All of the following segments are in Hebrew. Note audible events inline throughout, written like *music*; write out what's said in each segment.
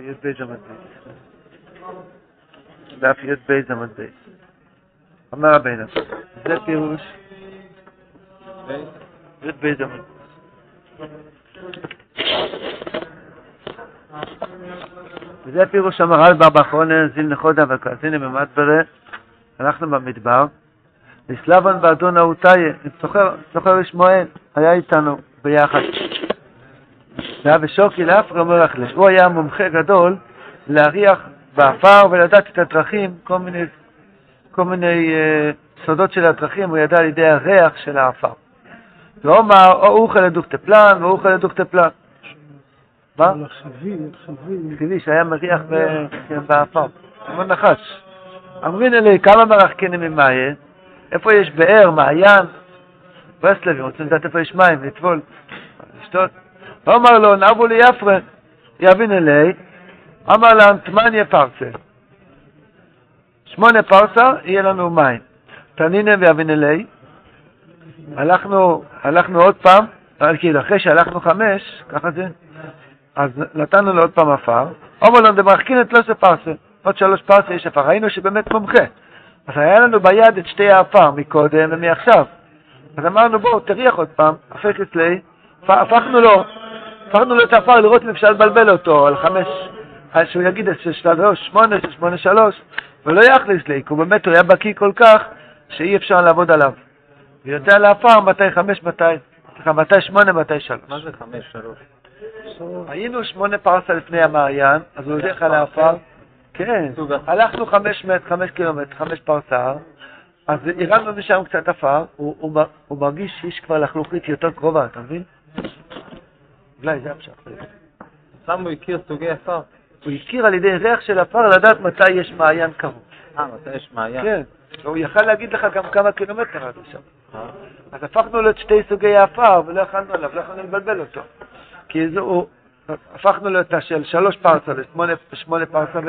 י"ב עמוד בייס. דף י"ב עמוד בייס. אומר רבינו, זה פירוש י"ב עמוד וזה פירוש אמר רבה בר בר חנה זימנא חדא הוה קאזלינן במדברא, אנחנו במדבר, ואיתלווי בהדן ההוא טייעא, סוחר ישמעאלי, היה איתנו ביחד. והוה שקיל עפרא ומורח ליה, הוא היה מומחה גדול להריח בעפר ולדעת את הדרכים, כל מיני, כל מיני uh, סודות של הדרכים, הוא ידע על ידי הריח של העפר. ואמר, הא אורחא לדוכתא פלן והא אורחא לדוכתא לדוכתא פלן. מה? חיבי שהיה מריח בעפר, כמו נחש. אמרינן ליה, כמה מרחקינן ממיא? איפה יש באר, מעיין? ברסלבים, רוצים לדעת איפה יש מים, לטבול, לשתות. ואומר לו, נבו לי יפרן, יבין אלי, אמר להם, תמניה פרסה. שמונה פרסה, יהיה לנו מים. תנינא ויבין אלי, הלכנו, הלכנו עוד פעם, כאילו אחרי שהלכנו חמש, ככה זה, אז נתנו לו עוד פעם עפר, אומר לו, דמרחקין את לא זה פרסה, עוד שלוש פרסה יש עפר, ראינו שבאמת מומחה. אז היה לנו ביד את שתי העפר מקודם ומעכשיו. אז אמרנו, בואו, תריח עוד פעם, הפך אצלי, הפכנו לו, הפכנו לו את העפר לראות אם אפשר לבלבל אותו על חמש, שהוא יגיד את שלוש, שמונה, שמונה, שלוש, ולא יכניס לי, כי הוא באמת, היה בקיא כל כך, שאי אפשר לעבוד עליו. ויודע לעפר מתי חמש, מתי, סליחה, מתי שמונה, מתי שלוש. מה זה חמש, שלוש? היינו שמונה פרסה לפני המעיין, אז הוא הולך על העפר. כן, הלכנו חמש מטר, חמש קילומטר, חמש פרסה, אז הרמנו משם קצת עפר, הוא, מרגיש שיש כבר לחלוכית יותר קרובה, אתה מבין? אולי זה הפשט. שם הוא הכיר סוגי עפר? הוא הכיר על ידי ריח של עפר לדעת מתי יש מעיין קרוב. אה, מתי יש מעיין? כן, הוא יכל להגיד לך גם כמה קילומטר עד לשם. אה. אז הפכנו לו את שתי סוגי העפר ולא יכלנו עליו, לא יכולנו לבלבל אותו. כי זה, הוא, הפכנו לו את השל שלוש פרסה לשמונה פרסה,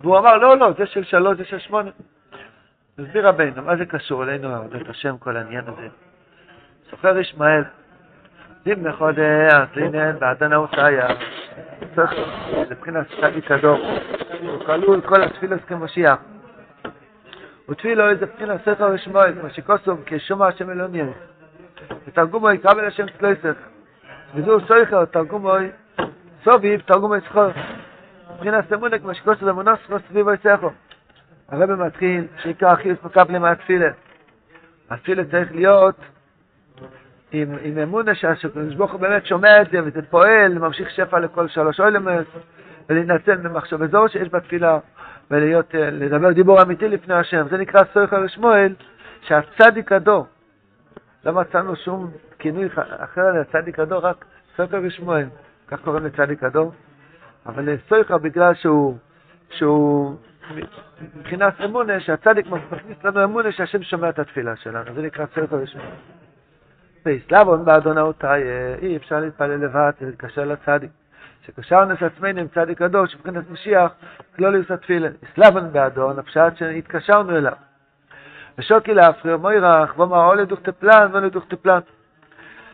והוא אמר, לא, לא, זה של שלוש, זה של שמונה. הסביר רבינו, מה זה קשור אלינו, עבודת השם, כל העניין הזה? סוחר ישמעאל, זימנה חודש, לינן, בעדנה וסעיה, לבחינת סטדי כדור, הוא כלול כל התפילוס כמשיח. ותפילו איזה בחינת ספר ושמואל, כמו שכוסום כשומע השם אלוני. ותרגומו יקרא בין השם צלויסך. וזהו סויכר, תרגומו סוביב, תרגומו יצחור. מבחינת אמונה, כמו שכוסום אמונוס, כמו סביבו יצחו. הרב מתחיל שעיקר הכי מקבלים מהתפילה. התפילה צריך להיות עם, עם אמונה שהקדוש ברוך הוא באמת שומע את זה וזה פועל, ממשיך שפע לכל שלוש אולמס, ולהינצל במחשב אזור שיש בתפילה, ולדבר דיבור אמיתי לפני השם. זה נקרא סויכר לשמואל, שהצדיק הדור, לא מצאנו שום כינוי אחר לצדיק הדור, רק סויכר לשמואל, כך קוראים לצדיק הדור. אבל סויכר בגלל שהוא, שהוא מבחינת אמונה, שהצדיק מכניס לנו אמונה שהשם שומע את התפילה שלנו, זה נקרא ספר לשמוע. ואיסלאבון באדונאותיי, אי אפשר להתפלל לבד, להתקשר לצדיק. שקשרנו את עצמנו עם צדיק קדוש, מבחינת משיח, לא ליוס התפילה. איסלאבון באדון, הפשט שהתקשרנו אליו. ושוקי להפריע מוירח, ואומר או לדוכתא פלן ולא לדוכתא פלן.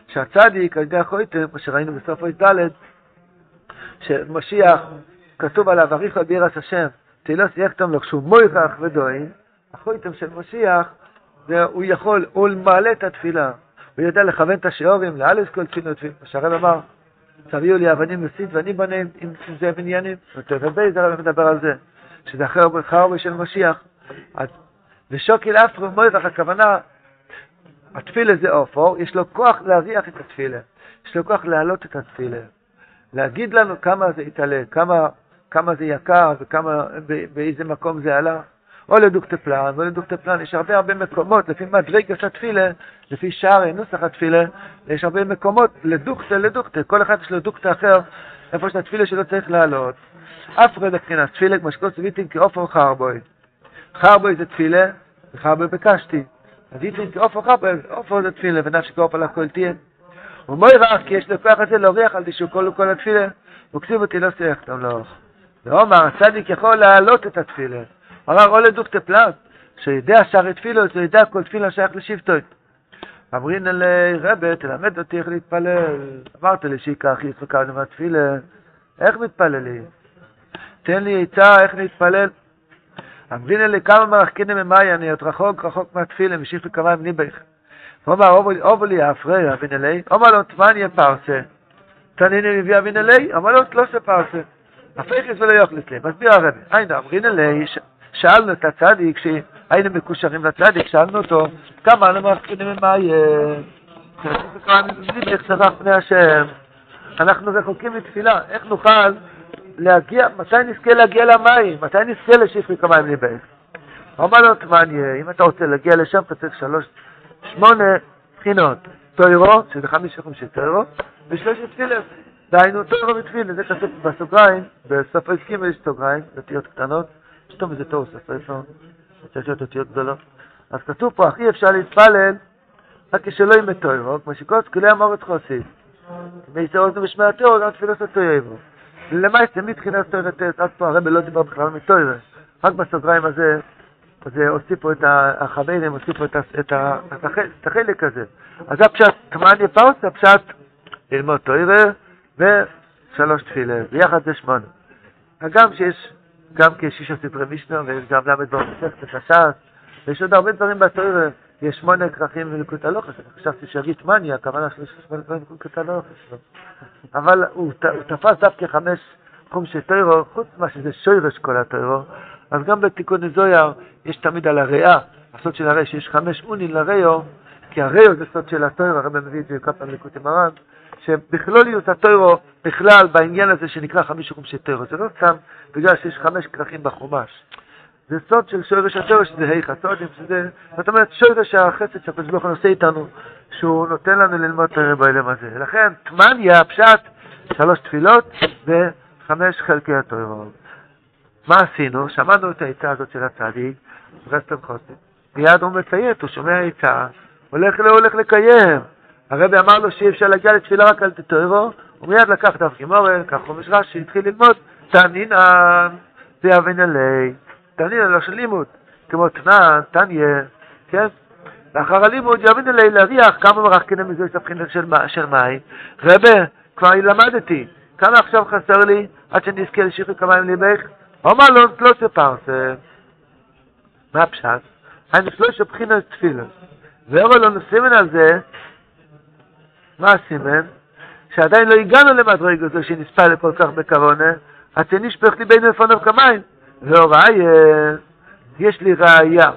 שהצדיק, על ידי החויתם, מה שראינו בסוף אוי ד', שמשיח, כתוב עליו, אריכו בירס השם, תהילוס יכתם לו, כשהוא מויכח ודואין, החויתם של משיח, הוא יכול, הוא מעלה את התפילה, הוא יודע לכוון את השיעורים, לאלף כל תפילות, מה שהרב אמר, תביאו לי אבנים מסית ואני בנה עם, זה בניינים, ותרבי זה הרב מדבר על זה, שזה אחרי הרבה של משיח. אז ושוקיל אפרו מויכח, הכוונה, התפילה זה אופור, יש לו כוח להריח את התפילה, יש לו כוח להעלות את התפילה, להגיד לנו כמה זה יתעלה, כמה כמה זה יקר וכמה, באיזה מקום זה עלה. או לדוקטפלן, או לדוקטפלן, יש הרבה הרבה מקומות, לפי מדרגת התפילה, לפי שער נוסח התפילה, יש הרבה מקומות לדוקטה לדוקטה, כל אחד יש לו דוקטה אחר, איפה שהתפילה שלו צריך לעלות. אף אחד מבחינת תפילה, כמו שכל סביתים כאופר חרבוי. חרבוי זה תפילה, וחרבוי בקשתי. אז איתין כאופר חרבוי, אופר זה תפילה, ונפשי כאופר לכל תהיה. ומוי רך, כי יש לכוח הזה להוכיח על דשהו כל וכל התפילה, וכסיב אותי לא שיח לאורך. ואומר, הצדיק יכול להעלות את התפילה. אמר, או לדוקטה פלט, שיודע שערי זה יודע כל תפילה שייך לשבטוי. אמרין אלי רבה, תלמד אותי איך להתפלל. אמרת לי שיקח יצחק אדם התפילה, איך מתפללים? תן לי עצה איך להתפלל. אמרין אלי כמה מרחקיני ממאי, אני עוד רחוק רחוק מהתפילה, משיך וקריים ניבך. ואומר, אובו לי אפרי, אבין אלי, אומר לו, תמניה פרסה. תניני מביא אבין אלי, אומר לו, תלושה פרסה. הפייכס ולא יוכלס לי. מסביר הרבי, היינו, אמרין אלי, שאלנו את הצדיק, כשהיינו מקושרים לצדיק, שאלנו אותו, כמה אנו שרף פני השם, אנחנו רחוקים מתפילה, איך נוכל להגיע, מתי נזכה להגיע למים, מתי נזכה לשפרי כמים ליבך? אמר לו תמניה, אם אתה רוצה להגיע לשם, אתה צריך שלוש, שמונה בחינות, טוירו, שזה חמישה חומשי טוירו, ושלושת תפילת. דהיינו, טוירו ותפילת, זה כתוב בסוגריים, בסוף הסכים יש סוגריים, אותיות קטנות, פתאום איזה טוב ספר, צריך להיות אותיות גדולות. אז כתוב פה, אי אפשר להתפלל רק כשלא יהיה טוירו, כמו שכל סקולי המורת חוסית. ואיזה אוזן ושמע טוירו, גם תפילת הטוירו. למעשה, מתחילת תוירת עד פה הרב לא דיבר בכלל מטוירה. רק בסוגריים הזה, אז הוסיפו את החברים, הוסיפו את החלק הזה. אז הפשט, תמניה פאוס, הפשט ללמוד תוירה ושלוש תפילה, ביחד זה שמונה. הגם שיש גם כשישה סדרי משנה, ויש גם ל"ד במסכת הש"ס, ויש עוד הרבה דברים בתוירה. יש שמונה כרכים וליקוט הלוחס, חשבתי שיגיד מניה, הכוונה שיש שמונה דברים וליקוט הלוחס. אבל הוא תפס דווקא חמש תחום של טוירו, חוץ ממה שזה שוירש כל הטוירו, אז גם בתיקון נזויר יש תמיד על הריאה, הסוד של הריאה שיש חמש אונין לריאו, כי הריאו זה סוד של הטוירו, הרב מביא את זה כמה פעמים ליקוטי מרן, שבכלוליות הטוירו בכלל בעניין הזה שנקרא חמיש חום של טוירו, זה לא סתם בגלל שיש חמש כרכים בחומש. זה סוד של שורש הטוירו, שזה היכא סודים, שזה, זאת אומרת, שורש החסד שהקדוש ברוך הוא נושא איתנו, שהוא נותן לנו ללמוד טוירו בעולם הזה. לכן, תמניה, פשט, שלוש תפילות וחמש חלקי הטוירו. מה עשינו? שמענו את העצה הזאת של הצדיק, רסטר חוסן. מיד הוא מציית, הוא שומע עצה, הולך לא הולך לקיים. הרבי אמר לו שאי אפשר להגיע לתפילה רק על תטוירו, הוא מיד לקח דף גימורן, כך חומש רש"י, התחיל ללמוד תנינן, זה יבין עלי, תנינן לא של לימוד, כמו תנן, תניה, כן? לאחר הלימוד יבין עלי להריח כמה מרחקינים מזה הבחינה של, מים. רבי, כבר למדתי, כמה עכשיו חסר לי עד שנזכה לשחרר כמים ליבך? אומר לו, לא ספרסה. מה הפשט? היינו שלוש בחינות תפילה. ואומר לו, נסימן על זה, מה הסימן? שעדיין לא הגענו למדרגה זו שנספל כל כך בקרונה, עד שנשפך לי בין לפניו כמים. והוראי, יש לי ראייה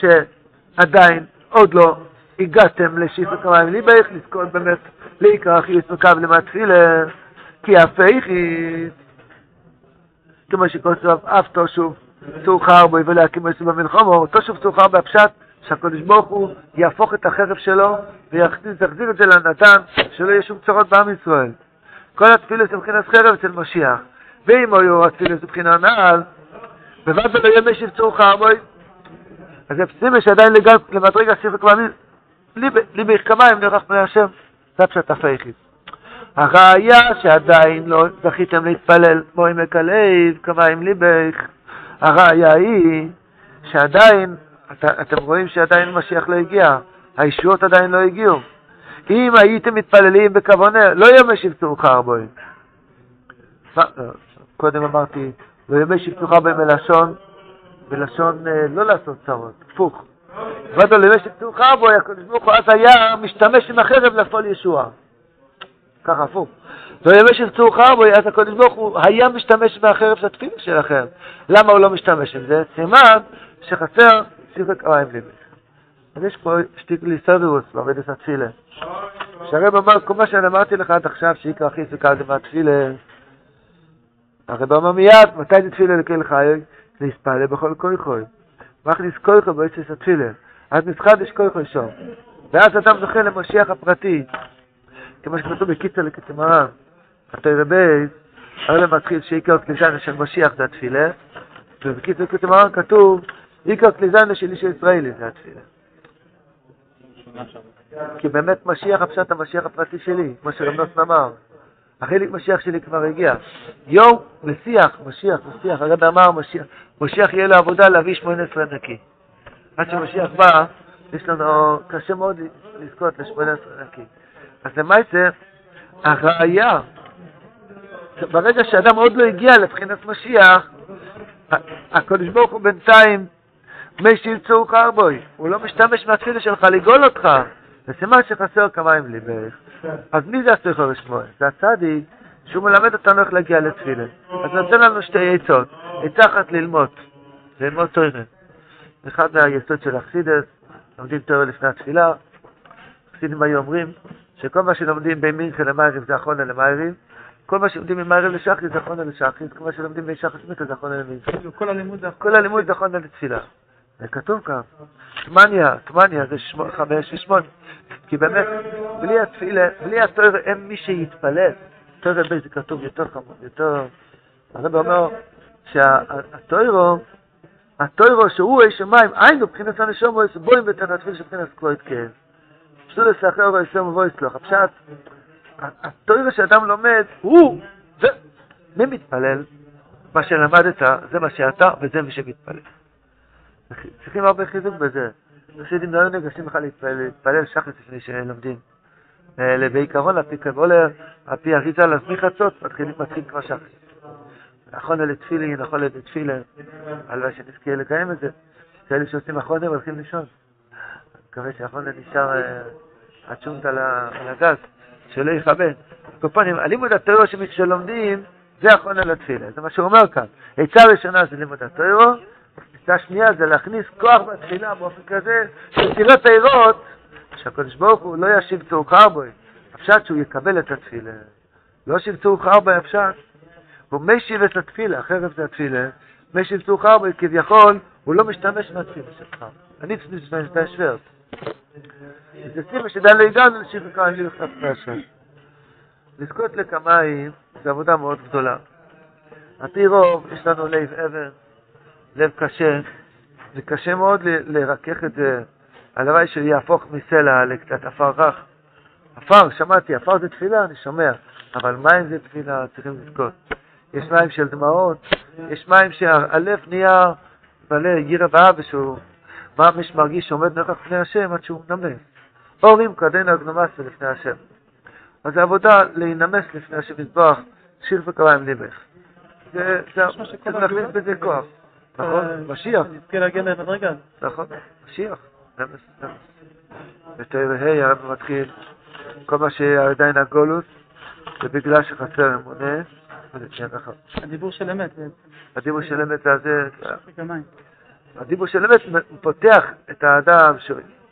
שעדיין עוד לא הגעתם לשפר כמים ליבך, לזכות באמת לעיקר הכי יסמקב למתפילה, כי הפייכית, כמו שכתוב, אף תושוב צורכר בו ולהקים את במלחמו, תושוב צורכר בהפשט, שהקדוש ברוך הוא יהפוך את החרב שלו ויחזיר את זה לנתן, שלא יהיה שום צרות בעם ישראל. כל התפילה זה מבחינת חרב אצל משיח. ואם היו התפילה זה מבחינת נעל, בבת זה לא יהיה משיב צורכר בו, אז זה פסימי שעדיין למדרגה ספר כבר לי בהחכמה אם נרח פני השם, זה הפשט הפייכית. הראיה שעדיין לא זכיתם להתפלל כמו עם מקלב, כמה עם ליבך, הראיה היא שעדיין, את, אתם רואים שעדיין משיח לא הגיע, הישועות עדיין לא הגיעו. אם הייתם מתפללים בכוונה, לא יהיה משיב צורכר בו. קודם אמרתי, לא יהיה משיב צורכר בו מלשון, בלשון לא לעשות צרות, הפוך. ודאי לא משיב צורכר בו, הקדוש ברוך הוא אז היה משתמש עם החרב לפעול ישועה. ככה הפוך. ובמשך צורכר בו, אז הקדוש ברוך הוא היה משתמש מהחרב של התפילה שלכם. למה הוא לא משתמש עם זה? סימן שחסר שפק מים ליבך. אז יש פה שטיגלי סבירוס בעבודת התפילה. שהרב אמר, כל מה שאני אמרתי לך עד עכשיו, שיקרא הכי סוכר זה מהתפילה. הרב אמר מיד, מתי זה תפילה לכל חיי? להספלל בכל כויכוי. מכניס כויכוי בעצם התפילה. אז נסחדש כויכוי שם. ואז אדם זוכה למשיח הפרטי. כמו שכתוב בקיצר לקצמרן, התוירה בייס, הרב מתחיל שעיקר כליזיינה של משיח זה התפילה, ובקיצר לקצמרן כתוב, עיקר כליזיינה של איש הישראלי זה התפילה. כי באמת משיח הפשט המשיח הפרטי שלי, כמו שרב נוסן אמר. החלק משיח שלי כבר הגיע. יום ושיח, משיח ושיח, הרב אמר משיח, משיח יהיה לו עבודה להביא שמונה עשרה נקי. עד שמשיח בא, יש לנו, קשה מאוד לזכות לשמונה עשרה נקי. אז למעשה, הראייה, ברגע שאדם עוד לא הגיע לבחינת משיח, הקדוש ברוך הוא בינתיים מי שירצו חרבוי, הוא לא משתמש מהתפילה שלך לגאול אותך, זה סימן שחסר כמיים ליבך. אז מי זה הספר לשמוע? זה הצדיק שהוא מלמד אותנו איך להגיע לתפילה. אז נותן לנו שתי עצות. עצה אחת ללמוד, ללמוד תוירה. אחד מהיסוד של אכסידס, לומדים תוירה לפני התפילה. אכסידים היו אומרים שכל מה שלומדים בין מינכן למיירים זה אחרונה למיירים, כל מה שלומדים ממיירים לשחריס זה אחרונה לשחריס, כל מה שלומדים בין שחריס מינכן זה אחרונה למינכן. כאילו, כל הלימוד זה אחרונה לתפילה. זה כתוב כאן. תמניה, תמניה זה חמש ושמונה. כי באמת, בלי התפילה, בלי התואר, אין מי שיתפלל. תואר בי זה כתוב יותר חמור, יותר... הרב אומר שהתוארו, התוארו שהוא איש המים, היינו מבחינת הנשום, בואים בתת התפילה של מבחינת פשוט לסחר ויסר מבוא יסלוח. הפשט, התוארו שאדם לומד, הוא, זה, מי מתפלל? מה שלמדת, זה מה שאתה, וזה מי שמתפלל. צריכים הרבה חיזוק בזה. חסידים לא היו ניגשים לך להתפלל שחס לפני שלומדים. בעיקרון, על פי קבולה, על פי אריזה מחצות, מתחילים כבר שחס. נכון לתפילין, נכון לתפילין, הלוואי שנזכה לקיים את זה. כאלה שעושים אחרונה והולכים לישון. מקווה שאחרונה נשאר הצ'ונט על הגז, שלא יכבה. קופונים, הלימוד הטרור שלומדים, זה אחרונה לתפילה. זה מה שהוא אומר כאן. עצה ראשונה זה לימוד הטרור, עצה שנייה זה להכניס כוח בתפילה באופן כזה שתפילות העירות, שהקדוש ברוך הוא לא ישיב צורך בו, הפשט שהוא יקבל את התפילה. לא ישיב צורך בו הפשט. הוא משיב את התפילה, חרב זה התפילה, משיב צורך בו כביכול, הוא לא משתמש מהתפילה שלך. אני משתמש בהשוורט. סיבה שדן הגענו וכאן אני הולך להשוורט. לזכות לקמיים זה עבודה מאוד גדולה. על פי רוב יש לנו לב אבן, לב קשה, זה קשה מאוד לרכך את זה. הלוואי שיהפוך מסלע לקצת עפר רך. עפר, שמעתי, עפר זה תפילה, אני שומע, אבל מים זה תפילה, צריכים לזכות. יש מים של דמעות, יש מים שהלב נהיה מלא גירה ואבא שהוא ממש מרגיש שעומד נוכח לפני השם עד שהוא נמס. אורים קדנה גנומסה לפני השם. אז זה עבודה להינמס לפני השם מזבח, שיר וקריים ליבך. זה, צריך להכניס בזה כוח. נכון, משיח. נזכה להגיע למדרגה. נכון, משיח. בתרא ה' הרב מתחיל, כל מה שעדיין הגולוס, זה בגלל שחסר אמונה. הדיבור של אמת. הדיבור של אמת זה... הדיבור של אמת פותח את האדם,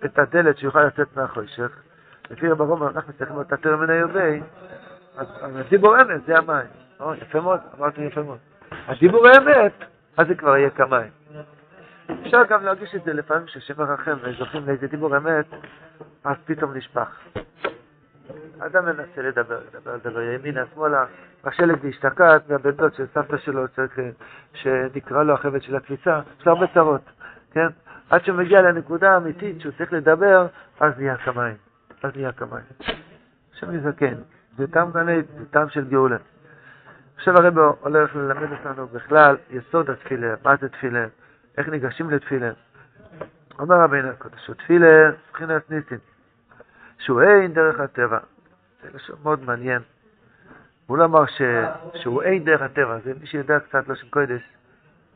את הדלת שיוכל לצאת מהחושך. לפי רב אברום אנחנו צריכים את התרא מן היובי, אז הדיבור אמת זה המים. יפה מאוד, אמרתי יפה מאוד. הדיבור האמת אז זה כבר יהיה כמיים. אפשר גם להרגיש את זה לפעמים כשהשם מרחם וזוכים לאיזה דיבור אמת, אז פתאום נשפך. אדם מנסה לדבר, לדבר, לדבר, ימינה, שמאלה, השלג להשתקעת, והבן דוד של סבתא שלו צריך שנקרא לו החבל של הקפיצה, יש לו הרבה צרות, כן? עד שהוא מגיע לנקודה האמיתית שהוא צריך לדבר, אז נהיה כמיים. אז נהיה כמיים. השם יזכן, זה טעם גנית, זה טעם של גאולה. עכשיו הרב הולך ללמד אותנו בכלל יסוד התפילה, מה זה תפילה, איך ניגשים לתפילה. אומר רבינו הקדוש, תפילה מבחינת ניסים, שהוא אין דרך הטבע. זה לשון מאוד מעניין. הוא לא אמר ש... שהוא אין דרך הטבע, זה מי שיודע קצת לשון קודש,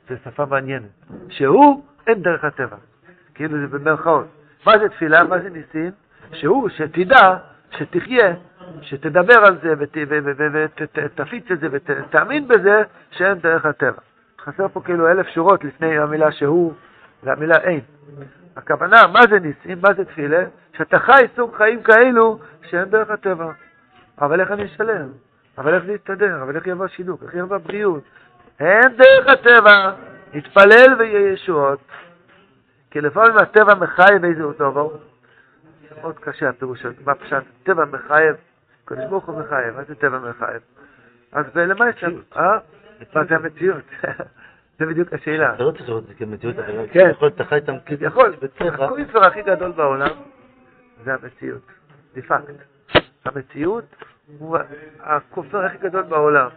זה שפה מעניינת. שהוא אין דרך הטבע, כאילו זה במרכאות. מה זה תפילה? מה זה ניסים? שהוא, שתדע, שתחיה שתדבר על זה ותפיץ את זה ותאמין בזה שאין דרך הטבע. חסר פה כאילו אלף שורות לפני המילה שהוא והמילה אין. הכוונה, מה זה ניסים, מה זה תפילה? שאתה חי סוג חיים כאלו שאין דרך הטבע. אבל איך אני אשלם? אבל איך זה יסתדר? אבל איך יבוא שידוק? איך יבוא בריאות? אין דרך הטבע, נתפלל ויהיה ישועות. כי לפעמים הטבע מחייב איזה דבר. זה מאוד קשה הפירוש, מה פשט? טבע מחייב הקדוש ברוך הוא מחייב, מה זה טבע מחייב? אז למה יש שם? אה? מה זה המציאות? *laughs* זה בדיוק השאלה. אתה לא צריך לראות את זה כמציאות, אבל כן. יכול להיות אתה חי איתם כביכול, הכופר הכי גדול בעולם זה המציאות, דה פקט. המציאות הוא הכופר הכי גדול בעולם.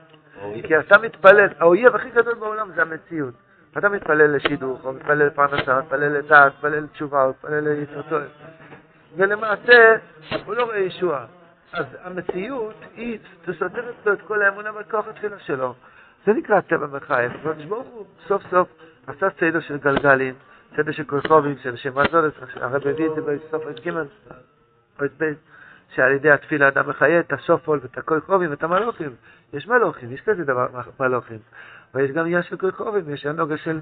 כי אתה מתפלל, האויב הכי גדול בעולם זה המציאות. אדם מתפלל לשידוך, או מתפלל לפרנסה, מתפלל לדעת, מתפלל לתשובה, מתפלל ליצרתו. ולמעשה, הוא לא רואה ישועה. אז המציאות היא סותרת לו את כל האמונה בכוח התפילה שלו. זה נקרא טבע מחייב. הקדוש ברוך הוא סוף סוף עשה סדר של גלגלים, סדר של קולחובים, סדר של מזולת, הרב הביא את זה בסוף את ג' את ב', שעל ידי התפילה אדם מחיה את השופול ואת הקולחובים ואת המלוכים. יש מלוכים, יש כזה דבר מלוכים. ויש גם עניין של קולחובים, יש הנוגה של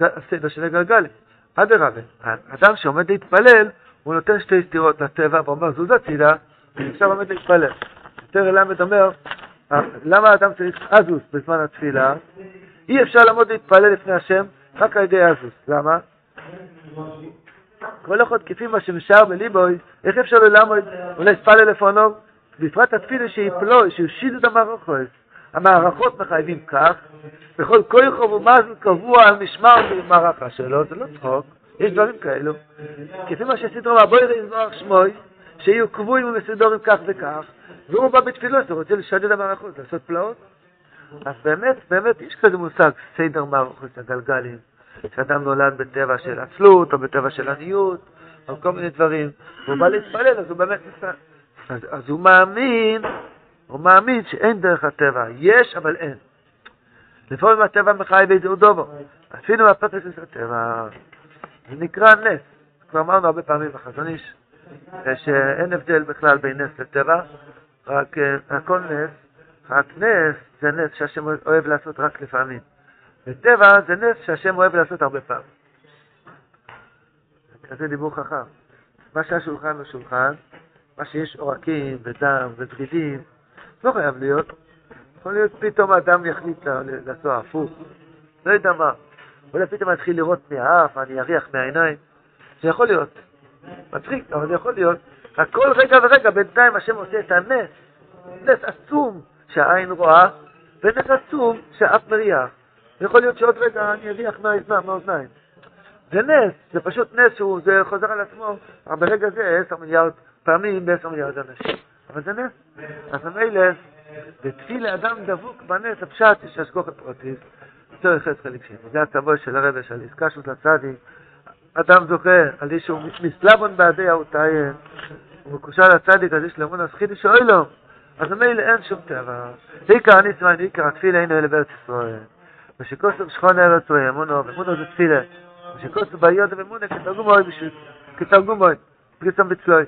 הסדר של הגלגלים. אדרבה, האדם שעומד להתפלל, הוא נותן שתי סתירות לטבע ואומר זוז הצידה, ועכשיו עומד להתפלל. יותר ל"ד אומר, למה האדם צריך אזוס בזמן התפילה? אי אפשר לעמוד להתפלל לפני השם רק על ידי אזוס. למה? כל אחד כפי מה שמשאר בליבוי, איך אפשר לו לעמוד ולהתפלל לפונו? בפרט התפילה שיפלו, שיושיד את המערכות. המערכות מחייבים כך, בכל כוחו ומזל קבוע על משמר במערכה שלו, זה לא צחוק, יש דברים כאלו. כפי מה שסידרו מהבוירי יזמח שמוי, שיהיו קבועים ומסודרים כך וכך, והוא בא בתפילות, הוא רוצה לשדד המערכות, לעשות פלאות. אז באמת, באמת, יש כזה מושג, סדר מערכות הגלגלים, שאדם נולד בטבע של עצלות, או בטבע של עניות, או כל מיני דברים, והוא בא להתפלל, אז הוא באמת נסע. אז, אז הוא מאמין, הוא מאמין שאין דרך הטבע, יש אבל אין. לפעמים הטבע מחי באיזו דובו, אפילו הפרק של הטבע, זה נקרא נס. כבר אמרנו הרבה פעמים בחזון איש, שאין הבדל בכלל בין נס לטבע, רק אה, הכל נס, רק נס זה נס שהשם אוהב לעשות רק לפעמים. וטבע זה נס שהשם אוהב לעשות הרבה פעמים. כזה דיבור חכם. מה שהשולחן הוא שולחן, מה שיש עורקים ודם ודרידים, לא חייב להיות. יכול להיות פתאום אדם יחליט לעשות הפוך, לא יודע מה. אולי פתאום יתחיל לראות מהאף, אני אריח מהעיניים. זה יכול להיות. מצחיק, אבל זה יכול להיות. רק כל רגע ורגע בינתיים השם עושה את הנס, נס עצום שהעין רואה, ונס עצום שהאף מריח. יכול להיות שעוד רגע אני אריח מהאוזניים. זה נס, זה פשוט נס שהוא זה חוזר על עצמו, אבל ברגע זה עשר מיליארד פעמים בעשר מיליארד אנשים. אבל זה נס. אז ממילא, בתפילה אדם דבוק בנס, הפשט יש השגוח הפרטית, צורך חץ חלק שני. זה הצבוע של הרבי של איסקשוס לצדיק. אדם זוכה על איזשהו מסלבון בעדי האותיין, הוא מקושר לצדיק, אז יש לאמון הסחידי שאוי לו. אז ממילא אין שום טבע. עיקר הניסמן, עיקר התפילה אינו אלה בארץ ישראל. ושכוסו שכון ארץ הוא אמונו, ואמונו זה תפילה. ושכוסו ביודו ואמונה כתרגום אוי בשביל, כתרגום אוי, פריסם בצלוי.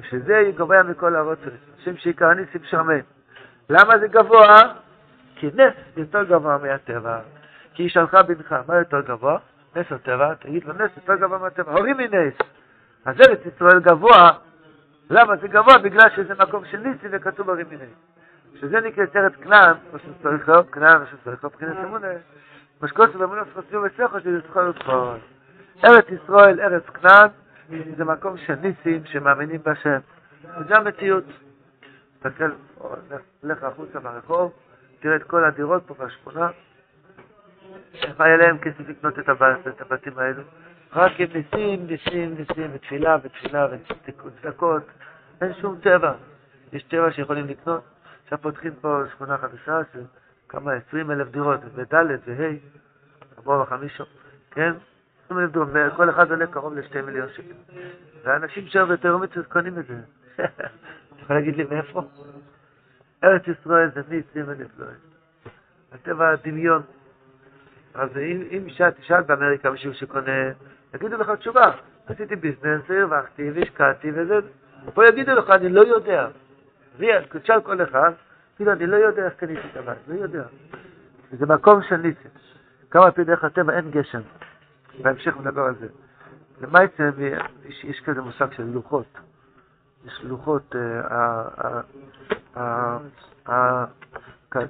ושזה יגובע מכל הרוצות, שם שעיקר הניסים שמן. למה זה גבוה? כי נס יותר גבוה מהטבע. כי היא שלחה בנך, מה יותר גבוה? נס הטבע, תגיד לו נס יותר גבוה מהטבע, הורים מנס. אז ארץ ישראל גבוה, למה זה גבוה? בגלל שזה מקום של ניסי וכתוב הורים מנס. שזה נקרא ארץ כנען, כמו שצריך לו, כנען, כמו שצריך לו, מבחינת אמונה, משקוסו ואמונות חוצים וסכו שזה זכור לזכור. ארץ ישראל, ארץ כנען, זה מקום של ניסים שמאמינים בשם. וזה המציאות. תסתכל, לך החוצה ברחוב, תראה את כל הדירות פה בשכונה, איך היה להם כסף לקנות את הבתים האלו? רק עם ניסים, ניסים, ניסים, ותפילה, ותפילה, וצדקות. אין שום טבע. יש טבע שיכולים לקנות. עכשיו פותחים פה שכונה חדשה של כמה, עשרים אלף דירות, וד' וה', ארבעה וחמישה, כן? עשרים אלף דירות, כל אחד עולה קרוב לשתי מיליון שקל. ואנשים שם בתאומיצות קונים את זה. *laughs* אתה יכול להגיד לי מאיפה? ארץ ישראל זה ניסים ונפלאים. הטבע הדמיון. אז אם, אם תשאל באמריקה מישהו שקונה, יגידו לך תשובה, עשיתי ביזנס, הרווחתי והשקעתי וזה, פה יגידו לך, אני לא יודע. תשאל כל אחד, כאילו, אני לא יודע איך קניתי את הבית, לא יודע. זה מקום של ניסים. כמה על פי דרך הטבע אין גשם. בהמשך נדבר על זה. למעשה יש, יש כזה מושג של לוחות. יש לוחות,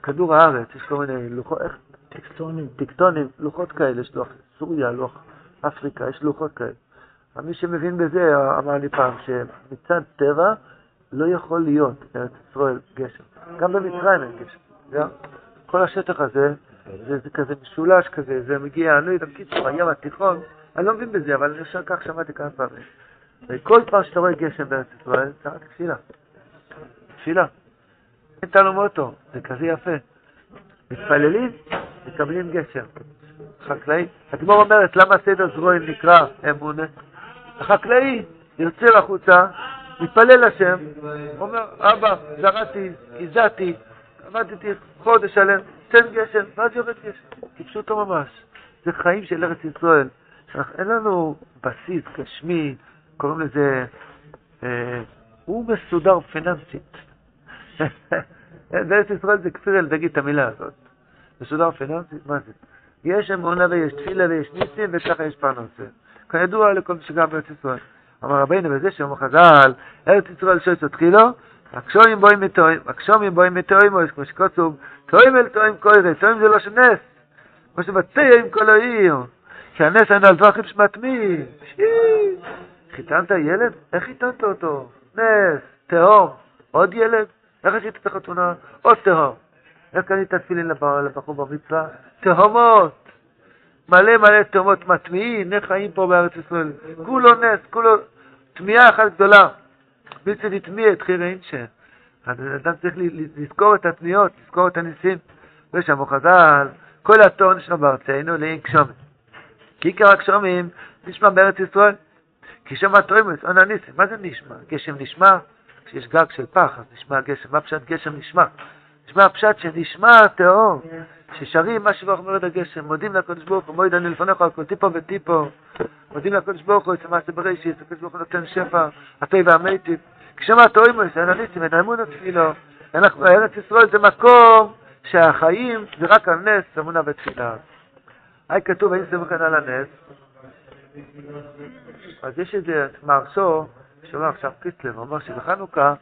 כדור הארץ, יש כל מיני לוחות? טקטונים. טקטונים, לוחות כאלה, יש לוח סוריה, לוח אפריקה, יש לוחות כאלה. מי שמבין בזה אמר לי פעם שמצד טבע לא יכול להיות בארץ ישראל גשם. גם במצרים אין גשם. כל השטח הזה, זה, זה כזה משולש כזה, זה מגיע, אני לא יודע, בקיצור, הים התיכון, אני לא מבין בזה, אבל אני ישר כך שמעתי כמה פעמים. וכל פעם שאתה רואה גשם בארץ ישראל, זה רק תפילה. תפילה. אין תלו מוטו, זה כזה יפה. מתפללים, מקבלים גשם. החקלאי, הגמור אומרת, למה סדר זרועין נקרא אמונה? החקלאי יוצא החוצה, מתפלל לשם, אומר, אבא, זרעתי, גיזעתי, עבדתי חודש שלם, תן גשם, ואז יורד גשם, כפשוטו ממש. זה חיים של ארץ ישראל. אין לנו בסיס גשמי, קוראים לזה, אה, הוא מסודר פיננסית. *laughs* בארץ ישראל זה כפיר אל תגיד את המילה הזאת. מסודר פיננסית, מה זה? יש אמונה ויש תפילה ויש ניסים וככה יש פרנסה. כידוע לכל מי שגר בארץ ישראל. אמר רבינו בזה שאומר חז"ל, ארץ ישראל שויס התחילו, הקשומים בואים מתואים, הקשומים בואים מתואים, כמו שכתוב, תואים אל תואים קוירי, תואים זה לא של נס, כמו שבצעים כל העיר, שהנס אין על דרכים שמטמיא, חיתנת ילד? איך חיתנת אותו? נס, תהום, עוד ילד? איך עשית את החתונה? עוד תהום. איך קנית תפילין לבחור במצווה? תהומות. מלא מלא תהומות מטמיעים, נס חיים פה בארץ ישראל. כולו נס, כולו תמיהה אחת גדולה. בלתי נטמיע את חירי אינשה. אדם צריך לזכור את התמיהות, לזכור את הניסים. ושמו חז"ל, כל התור נשמע בארצנו לאין גשומים. כי עיקר הגשומים נשמע בארץ ישראל. כי שם התורמס, און הניסים. מה זה נשמע? גשם נשמע? כשיש גג של פח, אז נשמע גשם. מה פשט גשם נשמע? נשמע פשט שנשמע טהור. ששרים מה שבח מרד הגשם, מודים לקדוש ברוך הוא, מועד אני לפניך על כל טיפו וטיפו, מודים לקדוש ברוך הוא, את מעשה בראשית, הקדוש ברוך הוא נותן שפע, הטבע והמיטיב. כשמה תוימוס, אין הניסים, אין אמונה תפילו, ארץ ישראל זה מקום שהחיים זה רק על נס, אמונה ותפילה. היי כתוב, האם סמכן על הנס? אז יש איזה מהרסו, שאומר עכשיו קיסלר, הוא אומר שבחנוכה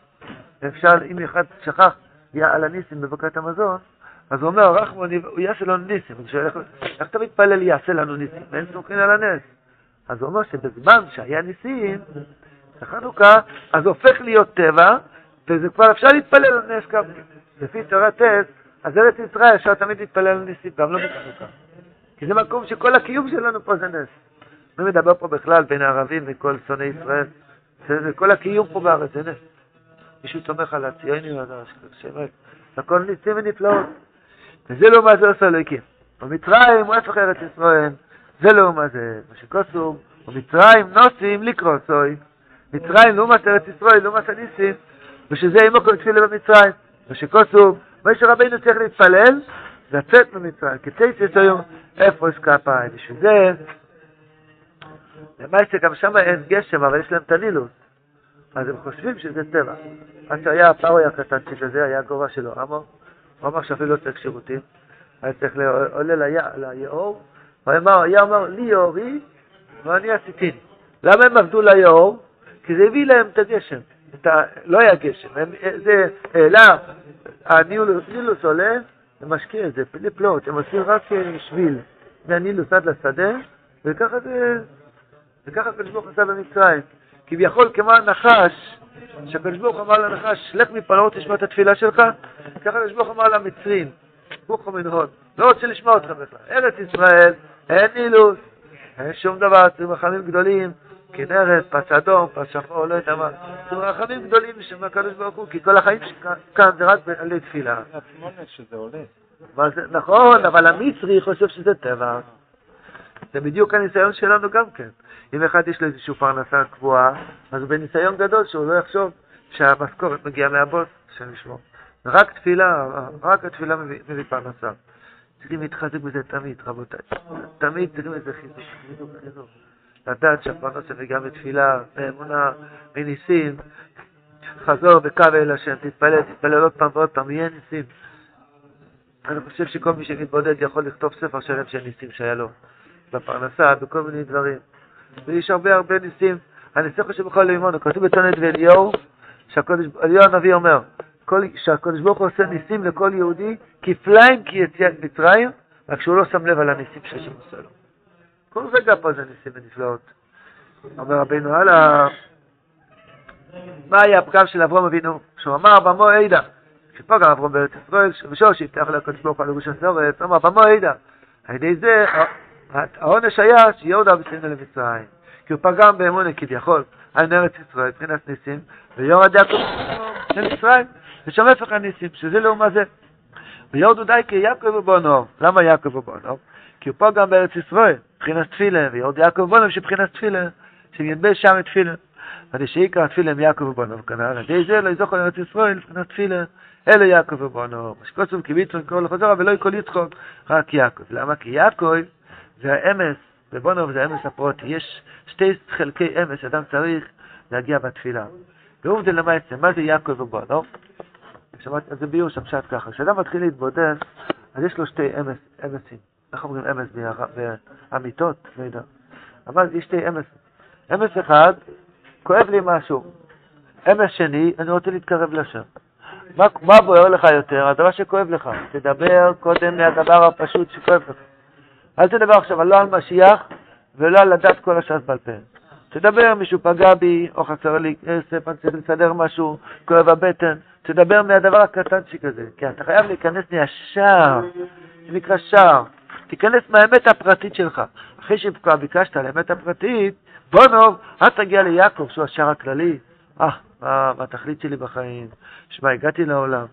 אפשר, אם אחד שכח על הניסים בברכת המזון, אז הוא אומר, רחמון, יעשה לנו ניסים. הוא שואל, איך אתה מתפלל יעשה לנו ניסים? ואין סומכין על הנס. אז הוא אומר שבזמן שהיה ניסים, בחנוכה, אז הופך להיות טבע, וזה כבר אפשר להתפלל על נס כן. לפי תורת טס, אז ארץ ישראל אפשר תמיד להתפלל על ניסים, גם לא בחנוכה. כי זה מקום שכל הקיום שלנו פה זה נס. מי מדבר פה בכלל בין הערבים וכל שונאי ישראל? זה, כל הקיום פה בארץ זה נס. מישהו תומך על הציונים, אז הכל ניסים ונפלאות. וזה לא מה זה עושה אלוהיקים. במצרים הוא הפך ארץ ישראל, זה לא מה זה. מה שכוסום, במצרים נוסים לקרוסוי. מצרים לעומת ארץ ישראל, לעומת הניסים, ושזה אימו כל תפילה במצרים. מה שכוסום, משה רבינו צריך להתפלל, לצאת ממצרים. כתייסס היום, איפה יש כפיים? בשביל זה, למעשה גם שם אין גשם, אבל יש להם את הנילוס. אז הם חושבים שזה טבע. עד שהיה הפרוי הקטנצ'יק הזה, היה הגובה שלו, עמו. הוא אמר שאפילו לא צריך שירותים, היה צריך עולה ליאור, היה אומר, לי יאורי ואני עשיתיני. למה הם עבדו ליאור? כי זה הביא להם את הגשם. את ה... לא היה גשם, הם, זה העלה, הנילוס עולה, הם משקיע את זה, פלאות, הם עושים רק שביל מהנילוס עד לשדה, וככה זה, וככה הקדוש ברוך עשה במצרים. כביכול כמו הנחש, שהקדוש ברוך אמר לנחש, לך מפה, לא רוצה לשמוע את התפילה שלך, ככה הקדוש ברוך אמר למצרים, בוכו מנהון, לא רוצה לשמוע אותך בכלל. ארץ ישראל, אין אילוס, אין שום דבר, צריכים רחמים גדולים, כנרת, פס אדום, פס שחור, לא יודע מה, צריכים רחמים גדולים בשם הקדוש ברוך הוא, כי כל החיים כאן זה רק על תפילה. נכון, אבל המצרי חושב שזה טבע. זה בדיוק הניסיון שלנו גם כן. אם אחד יש לו איזושהי פרנסה קבועה, אז הוא בניסיון גדול שהוא לא יחשוב שהמשכורת מגיעה מהבוס, השם ישמור. רק תפילה, רק התפילה מביא, פרנסה. צריכים להתחזק בזה תמיד, רבותיי. תמיד צריכים איזה חיזוק, חיזוק, חיזוק. לדעת שהפרנסה מגיעה בתפילה, באמונה, מניסים. חזור וקו אל השם, תתפלל, תתפלל עוד פעם ועוד פעם, יהיה ניסים. אני חושב שכל מי שמתבודד יכול לכתוב ספר שלם של ניסים שהיה לו. בפרנסה, בכל מיני דברים. ויש הרבה הרבה ניסים. הניסים חושב בכל לימון, כתוב בתונת ואליהו, שאליהו הנביא אומר, שהקדוש ברוך הוא עושה ניסים לכל יהודי כפליים כיציאת מצרים, רק שהוא לא שם לב על הניסים שהשם עושה לו. כל רגע פה זה ניסים ונפלאות. אומר רבינו הלאה, מה היה הפגם של אברום אבינו? שהוא אמר במו עדה, שפה גם אברום בארץ ישראל, שבשור שהבטח לקדוש ברוך הוא על ירוש הסורץ, אמר במו עדה. על ידי זה העונש היה שיורדה בסינא למצרים, כי הוא פגם באמונה כביכול על ארץ ישראל, מבחינת ניסים, ויורד יעקב למצרים, ושם הפך הניסים, שזה לעומת זה. ויורדו די כי יעקב ובונוב. למה יעקב ובונוב? כי הוא פה גם בארץ ישראל, מבחינת תפילה, ויורד יעקב ובונוב שבחינת תפילה, שינבא שם תפילה. עד שעיקר התפילה הם יעקב ובונוב כנ"ל, על זה לא יזוכו לארץ ישראל מבחינת תפילה, אלו יעקב ובונוב. מה שכוסו כביצון קורא לחזור, ולא יקול יצחוק, רק יעקב. למה? כי יעקב זה האמס, ובונוב זה האמס הפרוטי. יש שתי חלקי אמס שאדם צריך להגיע בתפילה. ועובדה למעשה, מה זה יעקב ובונוב? שמעתי, זה ביור שם שעת ככה, כשאדם מתחיל להתבודד, אז יש לו שתי אמס, אמסים. איך אומרים אמס באמיתות? לא יודע. אבל יש שתי אמס. אמס אחד, כואב לי משהו. אמס שני, אני רוצה להתקרב לשם. מה, מה בוער לך יותר? הדבר שכואב לך. תדבר קודם מהדבר הפשוט שכואב לך. אל תדבר עכשיו לא על משיח ולא על לדעת כל הש"ס בעל פה. תדבר, מישהו פגע בי, או חסר לי כסף, אני צריך לסדר משהו, כואב הבטן. תדבר מהדבר הקטנצ'יק הזה, כי אתה חייב להיכנס מהשער, זה נקרא שער. תיכנס מהאמת הפרטית שלך. אחרי שכבר ביקשת על האמת הפרטית, בוא נוב, אל תגיע ליעקב, שהוא השער הכללי. אה, מה, מה התכלית שלי בחיים? שמע, הגעתי לעולם.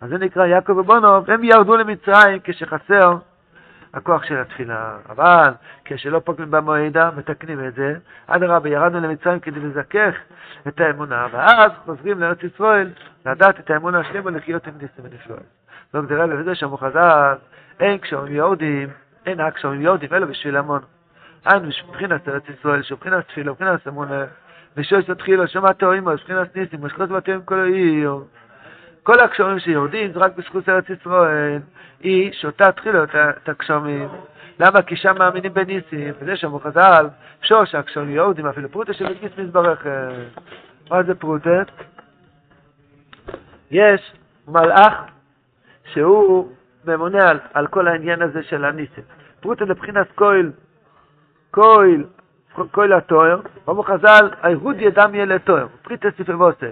אז זה נקרא יעקב ובונוב, הם ירדו למצרים כשחסר הכוח של התפילה. אבל כשלא פוגעים במועדה, מתקנים את זה. אדרבה, ירדנו למצרים כדי לזכך את האמונה, ואז חוזרים לארץ ישראל לדעת את האמונה השלמה לחיות עם ניסים ונפלאות. לא גדרה לזה שאמרו חז"ל, אין כשאומרים יהודים, אין רק כשאומרים יהודים, אלא בשביל המון. אין מבחינת ארץ ישראל, שבחינת תפילה, מבחינת אמונה, ושויס התחילה, שמעת אוימו, מבחינת ניסים, ושכות בתיהם כל העיר. כל הגשמים שיורדים זה רק בזכות ארץ ישראל. היא שותה תחילה את הגשמים. למה? כי שם מאמינים בניסים, וזה שאמרו חז"ל, שוש הגשמים יורדים, אפילו פרוטה של גיס מזברך. מה זה פרוטה? יש מלאך שהוא ממונה על, על כל העניין הזה של הניסים. פרוטה לבחינת כהל, כהל כל התואר, אמרו חז"ל, היהוד ידם יהיה לתואר, פריטה סיפר ועושה.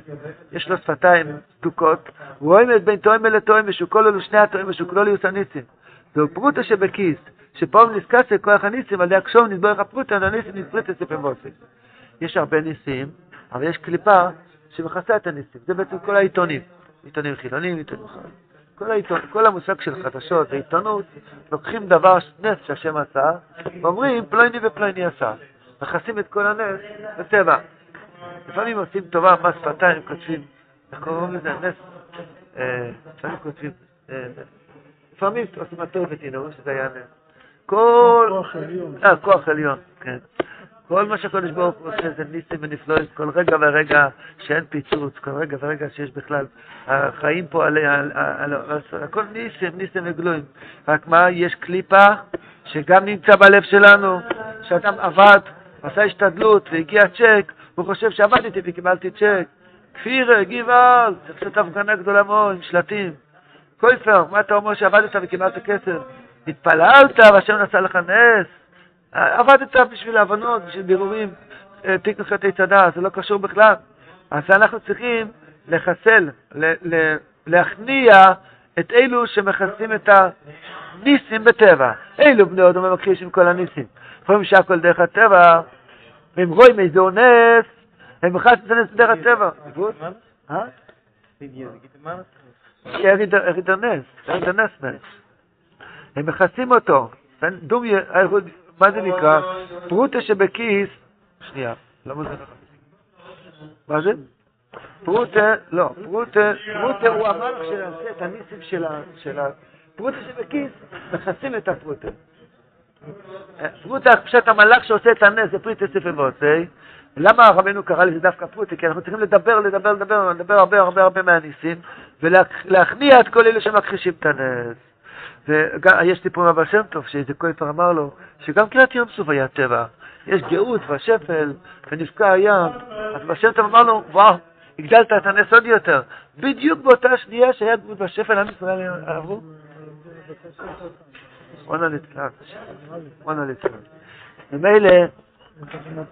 יש לו שפתיים סתוקות, הוא עומד בין תואם לתואם, ושוקול אלו שני התואם, ושוקלו לי הניסים. זהו פרוטה שבכיס, שפעם נזכס לכוח הניסים, על ידי הקשום נדברך הפרוטה, הניסים נפריטה סיפר ועושה. יש הרבה ניסים, אבל יש קליפה שמכסה את הניסים, זה בעצם כל העיתונים, עיתונים חילונים, עיתונים חילונים. כל, העיתון, כל המושג של חדשות ועיתונות, לוקחים דבר, נס שהשם עשה, ואומרים פלויני ופלויני עשה. מכסים את כל הנס בטבע. לפעמים עושים טובה, מס שפתיים, כותבים, איך קוראים לזה? נס, אה, לפעמים כותבים, אה, לפעמים עושים הטוב ותינאו, שזה היה נס. כל... כוח עליון. אה, כוח עליון, כן. כל מה שהקדוש ברוך הוא עושה זה ניסים ונפלאות, כל רגע ורגע שאין פיצוץ, כל רגע ורגע שיש בכלל, החיים פה על... הכל ניסים, ניסים וגלויים. רק מה, יש קליפה שגם נמצא בלב שלנו, שאדם עבד, עשה השתדלות והגיע צ'ק, הוא חושב שעבדתי וקיבלתי צ'ק. כפירה, גבעל, צריך לעשות הפגנה גדולה מאוד עם שלטים. קויפר, מה אתה אומר שעבדת וקיבלת כסף? התפללת והשם נשא לך נס. עבדת בשביל ההבנות, בשביל בירורים, אה, תיק נחלטי צדה, זה לא קשור בכלל. אז אנחנו צריכים לחסל, להכניע את אלו שמכסים את הניסים בטבע. אלו בני אדם מכחישים כל הניסים. לפעמים שהכל דרך הטבע, והם רואים איזה אונס, הם את הנס דרך הטבע. אה? יריד הנס, יריד הנס נס. הם מכסים אותו. דומי, מה זה נקרא? פרוטה שבכיס, שנייה, למה זה מה זה? פרוטה, לא, פרוטה, פרוטה הוא המלך שנעשה את הניסים של ה... פרוטה שבכיס, מכסים את הפרוטה. פרוטה, פשט המלאך שעושה את הנס, זה פריטה ספר ועושה. למה רבנו קרא לזה דווקא פרוטה? כי אנחנו צריכים לדבר, לדבר, לדבר, לדבר הרבה הרבה הרבה מהניסים, ולהכניע את כל אלה שמכחישים את הנס. ויש סיפור מהבעל שם טוב, שאיזה כופר אמר לו, שגם קריאת ים סוף היה טבע. יש גאות והשפל, ונפקע הים. אז בעל שם טוב אמר לו, וואו, הגדלת את הנס עוד יותר. בדיוק באותה שנייה שהיה גאות והשפל, עם ישראל עברו. רונה ליצלן, רונה ליצלן. ממילא,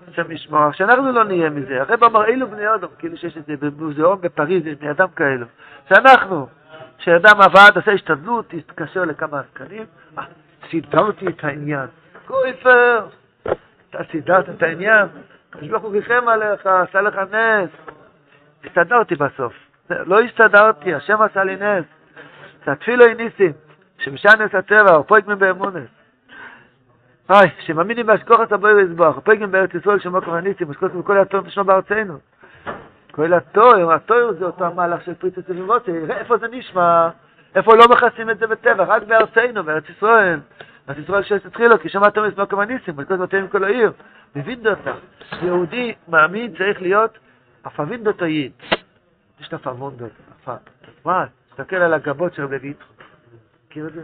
השם ישמור, שאנחנו לא נהיה מזה. הרב אמר, אילו בני אדם, כאילו שיש את זה במוזיאון בפריז, יש בני אדם כאלו. שאנחנו, כשאדם עבד, עושה השתדלות, התקשר לכמה עסקנים, אה, סידרתי את העניין. קויפר, אתה סידרת את העניין, הקדוש ברוך הוא עליך, עשה לך נס. הסתדרתי בסוף. לא הסתדרתי, השם עשה לי נס. זה התפילו ניסים, שמשנס הטבע, הוא פויק מבאמונס. היי, שמאמינים בהשכוחת הבויר יזבח, הפגים בארץ ישראל שמו כהניסים, ושכות בכל התור תשמע בארצנו. כל התור, התור זה אותו המהלך של פריצת סביבות, איפה זה נשמע? איפה לא מכסים את זה בטבע? רק בארצנו, בארץ ישראל. בארץ ישראל שהתחילו, כי שמעתם את שמו כהניסים, ושכות בתיהם כל העיר. מבין דותה. יהודי מאמין צריך להיות אפבין דותו יד. יש פרמון דותו, וואי, תסתכל על הגבות של רבי יצחק. מכיר את זה?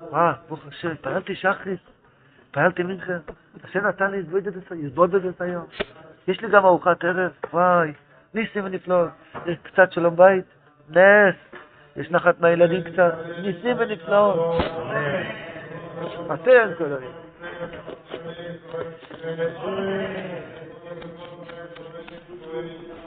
וואי, ברוך השם, התפללתי שחריס. התפללתי מנחה, השם נתן לי לסבוד בזה את היום. יש לי גם ארוחת ערב, וואי, ניסים ונפלאות. יש קצת שלום בית, נס. יש נחת מהילדים קצת, ניסים ונפלאות. אתם כל היום.